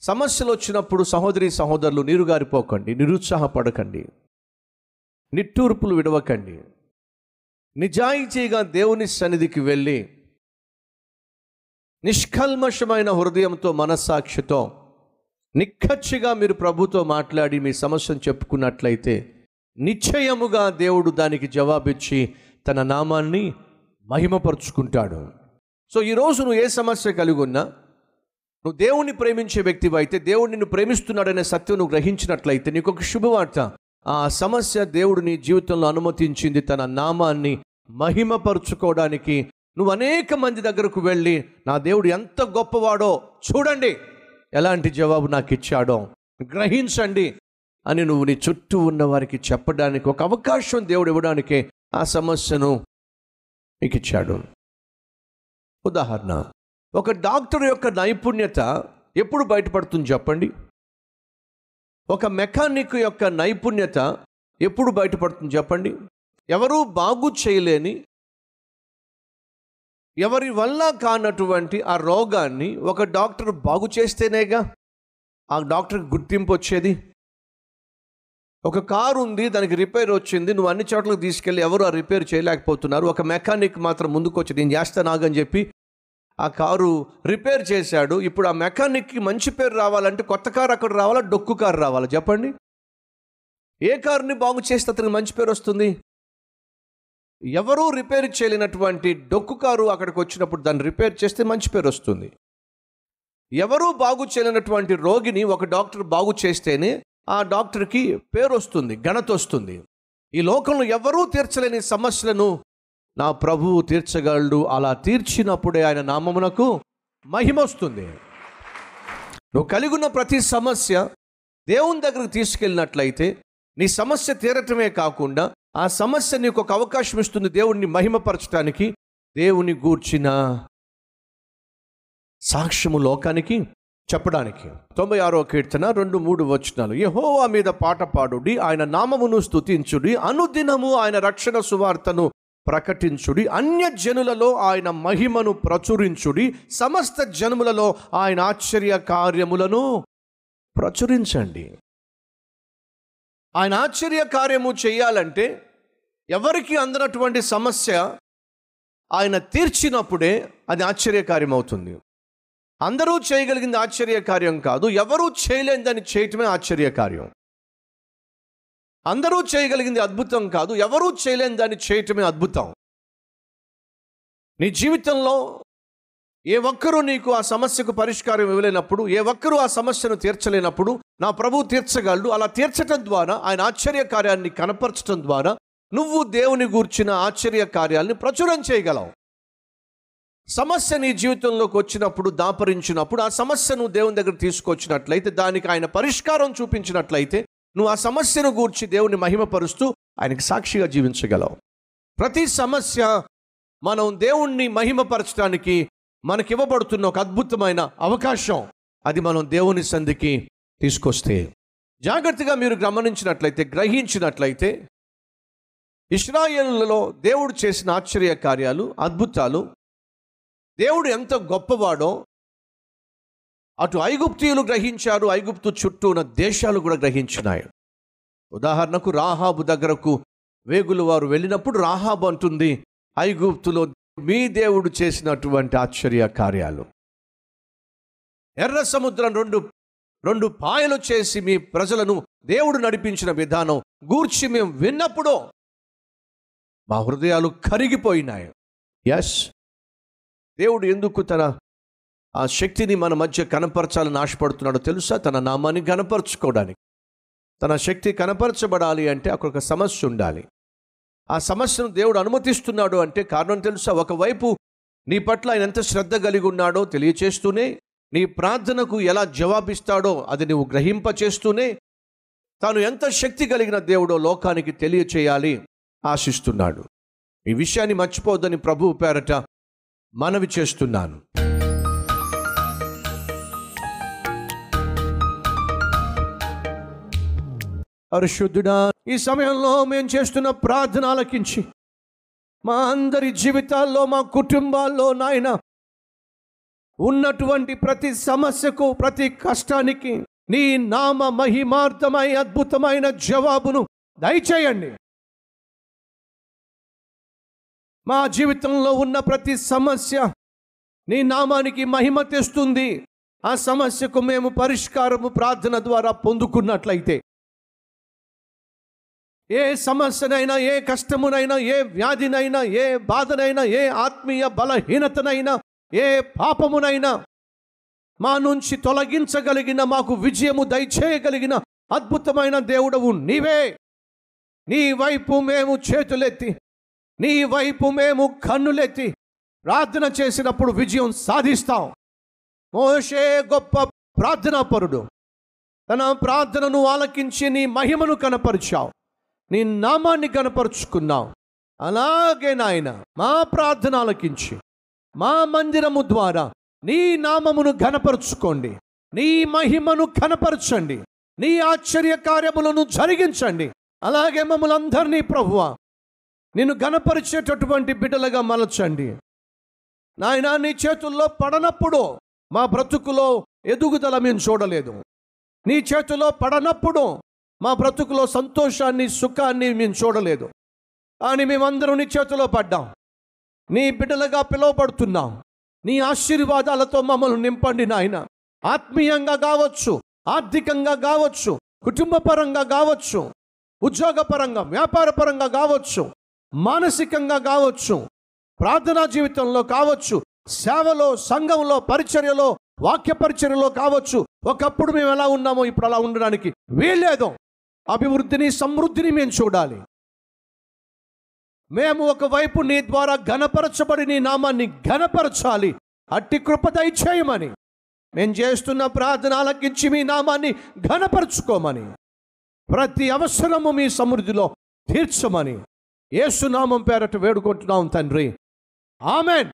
సమస్యలు వచ్చినప్పుడు సహోదరి సహోదరులు నీరుగారిపోకండి నిరుత్సాహపడకండి నిట్టూర్పులు విడవకండి. నిజాయితీగా దేవుని సన్నిధికి వెళ్ళి నిష్కల్మషమైన హృదయంతో మనస్సాక్షితో నిక్కచ్చిగా మీరు ప్రభుతో మాట్లాడి మీ సమస్యను చెప్పుకున్నట్లయితే నిశ్చయముగా దేవుడు దానికి జవాబిచ్చి తన నామాన్ని మహిమపరుచుకుంటాడు. సో ఈరోజు నువ్వు ఏ సమస్య కలిగి ఉన్నా నువ్వు దేవుణ్ణి ప్రేమించే వ్యక్తివి అయితే దేవుడు నిన్ను ప్రేమిస్తున్నాడనే సత్యం నువ్వు గ్రహించినట్లయితే నీకు ఒక శుభవార్త. ఆ సమస్య దేవుడు నీ జీవితంలో అనుమతించింది తన నామాన్ని మహిమపరుచుకోవడానికి. నువ్వు అనేక మంది దగ్గరకు వెళ్ళి నా దేవుడు ఎంత గొప్పవాడో చూడండి. ఎలాంటి జవాబు నాకు ఇచ్చాడో గ్రహించండి అని నువ్వు నీ చుట్టూ ఉన్న వారికి చెప్పడానికి ఒక అవకాశం దేవుడు ఇవ్వడానికే ఆ సమస్యను నీకు ఇచ్చాడు ఉదాహరణ ఒక డాక్టర్ యొక్క నైపుణ్యత ఎప్పుడు బయటపడుతుంది చెప్పండి? ఒక మెకానిక్ యొక్క నైపుణ్యత ఎప్పుడు బయటపడుతుంది చెప్పండి? ఎవరూ బాగు చేయలేని ఎవరి వల్ల కానటువంటి ఆ రోగాన్ని ఒక డాక్టర్ బాగు చేస్తేనేగా ఆ డాక్టర్కి గుర్తింపు వచ్చేది? ఒక కారు ఉంది దానికి రిపేర్ వచ్చింది నువ్వు అన్ని చోట్లకు తీసుకెళ్ళి ఎవరు ఆ రిపేర్ చేయలేకపోతున్నారు. ఒక మెకానిక్ మాత్రం ముందుకు వచ్చి నేను చేస్తాను ఆగని చెప్పి ఆ కారు రిపేర్ చేశాడు. ఇప్పుడు ఆ మెకానిక్కి మంచి పేరు రావాలంటే కొత్త కారు అక్కడ రావాలా? డొక్కు కారు రావాలా? చెప్పండి. ఏ కారుని బాగు చేస్తే అతనికి మంచి పేరు వస్తుంది? ఎవరూ రిపేర్ చేయలేనటువంటి డొక్కు కారు అక్కడికి వచ్చినప్పుడు దాన్ని రిపేర్ చేస్తే మంచి పేరు వస్తుంది. ఎవరూ బాగు చేయలేనటువంటి రోగిని ఒక డాక్టర్ బాగు చేస్తేనే ఆ డాక్టర్కి పేరు వస్తుంది ఘనత వస్తుంది. ఈ లోకంలో ఎవరూ తీర్చలేని సమస్యలను నా ప్రభువు తీర్చగలడు. అలా తీర్చినప్పుడే ఆయన నామమునకు మహిమ వస్తుంది. నువ్వు కలిగి ఉన్న ప్రతి సమస్య దేవుని దగ్గరకు తీసుకెళ్ళినట్లయితే నీ సమస్య తీరటమే కాకుండా ఆ సమస్య నీకు ఒక అవకాశం ఇస్తుంది దేవుణ్ణి మహిమపరచడానికి దేవుని గూర్చిన సాక్ష్యము లోకానికి చెప్పడానికి. తొంభై ఆరో కీర్తన రెండు మూడు వచనాలు. యహోవా మీద పాట పాడుడి ఆయన నామమును స్తుతించుడి అనుదినము ఆయన రక్షణ సువార్తను ప్రకటించుడి. అన్య జనులలో ఆయన మహిమను ప్రచురించుడి. సమస్త జనములలో ఆయన ఆశ్చర్య కార్యములను ప్రచురించండి. ఆయన ఆశ్చర్య కార్యము చేయాలంటే ఎవరికి అందినటువంటి సమస్య ఆయన తీర్చినప్పుడే అది ఆశ్చర్యకార్యం అవుతుంది అందరూ చేయగలిగింది ఆశ్చర్యకార్యం కాదు. ఎవరూ చేయలేనిదని చేయటమే ఆశ్చర్యకార్యం అందరూ చేయగలిగింది అద్భుతం కాదు. ఎవరూ చేయలేని దాన్ని చేయటమే అద్భుతం. నీ జీవితంలో ఏ ఒక్కరూ నీకు ఆ సమస్యకు పరిష్కారం ఇవ్వలేనప్పుడు ఏ ఒక్కరూ ఆ సమస్యను తీర్చలేనప్పుడు నా ప్రభు తీర్చగలడు. అలా తీర్చటం ద్వారా ఆయన ఆశ్చర్య కార్యాన్ని కనపరచడం ద్వారా నువ్వు దేవుని గూర్చిన ఆశ్చర్య కార్యాన్ని ప్రచురం చేయగలవు. సమస్య నీ జీవితంలోకి వచ్చినప్పుడు దాపరించినప్పుడు ఆ సమస్యను దేవుని దగ్గర తీసుకొచ్చినట్లయితే దానికి ఆయన పరిష్కారం చూపించినట్లయితే నువ్వు ఆ సమస్యను గూర్చి దేవుని మహిమపరుస్తూ ఆయనకి సాక్షిగా జీవించగలవు. ప్రతి సమస్య మనం దేవుణ్ణి మహిమపరచడానికి మనకి ఇవ్వబడుతున్న ఒక అద్భుతమైన అవకాశం అది మనం దేవుని సంధికి తీసుకొస్తే. జాగ్రత్తగా మీరు గమనించినట్లయితే గ్రహించినట్లయితే ఇస్రాయేళ్ళలో దేవుడు చేసిన ఆశ్చర్య కార్యాలు అద్భుతాలు దేవుడు ఎంత గొప్పవాడో అటు ఐగుప్తీయులు గ్రహించారు ఐగుప్తు చుట్టూ ఉన్న దేశాలు కూడా గ్రహించినాయి. ఉదాహరణకు రాహాబు దగ్గరకు వేగులు వారు వెళ్ళినప్పుడు రాహాబు అంటుంది ఐగుప్తులో మీ దేవుడు చేసినటువంటి ఆశ్చర్య కార్యాలు. ఎర్ర సముద్రం రెండు రెండు పాయలు చేసి మీ ప్రజలను దేవుడు నడిపించిన విధానం గూర్చి మేము విన్నప్పుడు మా హృదయాలు కరిగిపోయినాయి. ఎస్ దేవుడు ఎందుకు తన ఆ శక్తిని మన మధ్య కనపరచాలని ఆశపడుతున్నాడో తెలుసా? తన నామాన్ని కనపరచుకోవడానికి. తన శక్తి కనపరచబడాలి అంటే అక్కడ ఒక సమస్య ఉండాలి. ఆ సమస్యను దేవుడు అనుమతిస్తున్నాడు అంటే కారణం తెలుసా? ఒకవైపు నీ పట్ల ఆయన ఎంత శ్రద్ధ కలిగి ఉన్నాడో తెలియచేస్తూనే నీ ప్రార్థనకు ఎలా జవాబిస్తాడో అది నువ్వు గ్రహింపచేస్తూనే తాను ఎంత శక్తి కలిగిన దేవుడో లోకానికి తెలియచేయాలి ఆశిస్తున్నాడు. ఈ విషయాన్ని మర్చిపోవద్దని ప్రభువు పేరట మనవి చేస్తున్నాను. పరిశుద్ధుడా ఈ సమయంలో మేము చేస్తున్న ప్రార్థన ఆలకించి మా అందరి జీవితాల్లో మా కుటుంబాల్లో నాయన ఉన్నటువంటి ప్రతి సమస్యకు ప్రతి కష్టానికి నీ నామ మహిమార్థమై అద్భుతమైన జవాబును దయచేయండి. మా జీవితంలో ఉన్న ప్రతి సమస్య నీ నామానికి మహిమ తెస్తుంది. ఆ సమస్యకు మేము పరిష్కారము ప్రార్థన ద్వారా పొందుకున్నట్లయితే ఏ సమస్యనైనా ఏ కష్టమునైనా ఏ వ్యాధినైనా ఏ బాధనైనా ఏ ఆత్మీయ బలహీనతనైనా ఏ పాపమునైనా మా నుంచి తొలగించగలిగిన మాకు విజయము దయచేయగలిగిన అద్భుతమైన దేవుడవు నీవే. నీ వైపు మేము చేతులెత్తి నీ వైపు మేము కన్నులెత్తి ప్రార్థన చేసినప్పుడు విజయం సాధిస్తాం. మోషే గొప్ప ప్రార్థనాపరుడు. తన ప్రార్థనను ఆలకించి నీ మహిమను కనపరిచావు. నీ నామాన్ని కనపరుచుకున్నావు అలాగే నాయన మా ప్రార్థన ఆలకించి మా మందిరము ద్వారా నీ నామమును ఘనపరుచుకోండి. నీ మహిమను కనపరచండి నీ ఆశ్చర్య కార్యములను జరిగించండి. అలాగే మమ్మల్ని అందరినీ ప్రభువ నిన్ను ఘనపరిచేటటువంటి బిడ్డలుగా మలచండి. నాయన నీ చేతుల్లో పడనప్పుడు మా బ్రతుకులో ఎదుగుదల మేము చూడలేదు. నీ చేతిలో పడనప్పుడు మా బ్రతుకులో సంతోషాన్ని సుఖాన్ని మేము చూడలేదు. కానీ మేమందరం నీ చేతిలో పడ్డాం. నీ బిడ్డలుగా పిలువబడుతున్నాం. నీ ఆశీర్వాదాలతో మమ్మల్ని నింపండి నాయన. ఆత్మీయంగా కావచ్చు ఆర్థికంగా కావచ్చు కుటుంబపరంగా కావచ్చు ఉద్యోగపరంగా వ్యాపారపరంగా కావచ్చు మానసికంగా కావచ్చు ప్రార్థనా జీవితంలో కావచ్చు సేవలో సంఘంలో పరిచర్యలో వాక్య పరిచర్యలో కావచ్చు. ఒకప్పుడు మేము ఎలా ఉన్నామో ఇప్పుడు అలా ఉండడానికి వీల్లేదు. అభివృద్ధిని సమృద్ధిని మేము చూడాలి. మేము ఒకవైపు నీ ద్వారా ఘనపరచబడి నీ నామాన్ని ఘనపరచాలి. అట్టి కృప దయచేయమని. మేము చేస్తున్న ప్రార్థన ఆలకించి మీ నామాన్ని ఘనపరచుకోమని. ప్రతి అవసరము మీ సమృద్ధిలో తీర్చమని. ఏసునామం పేరట వేడుకుంటున్నాం తండ్రి. ఆమెన్.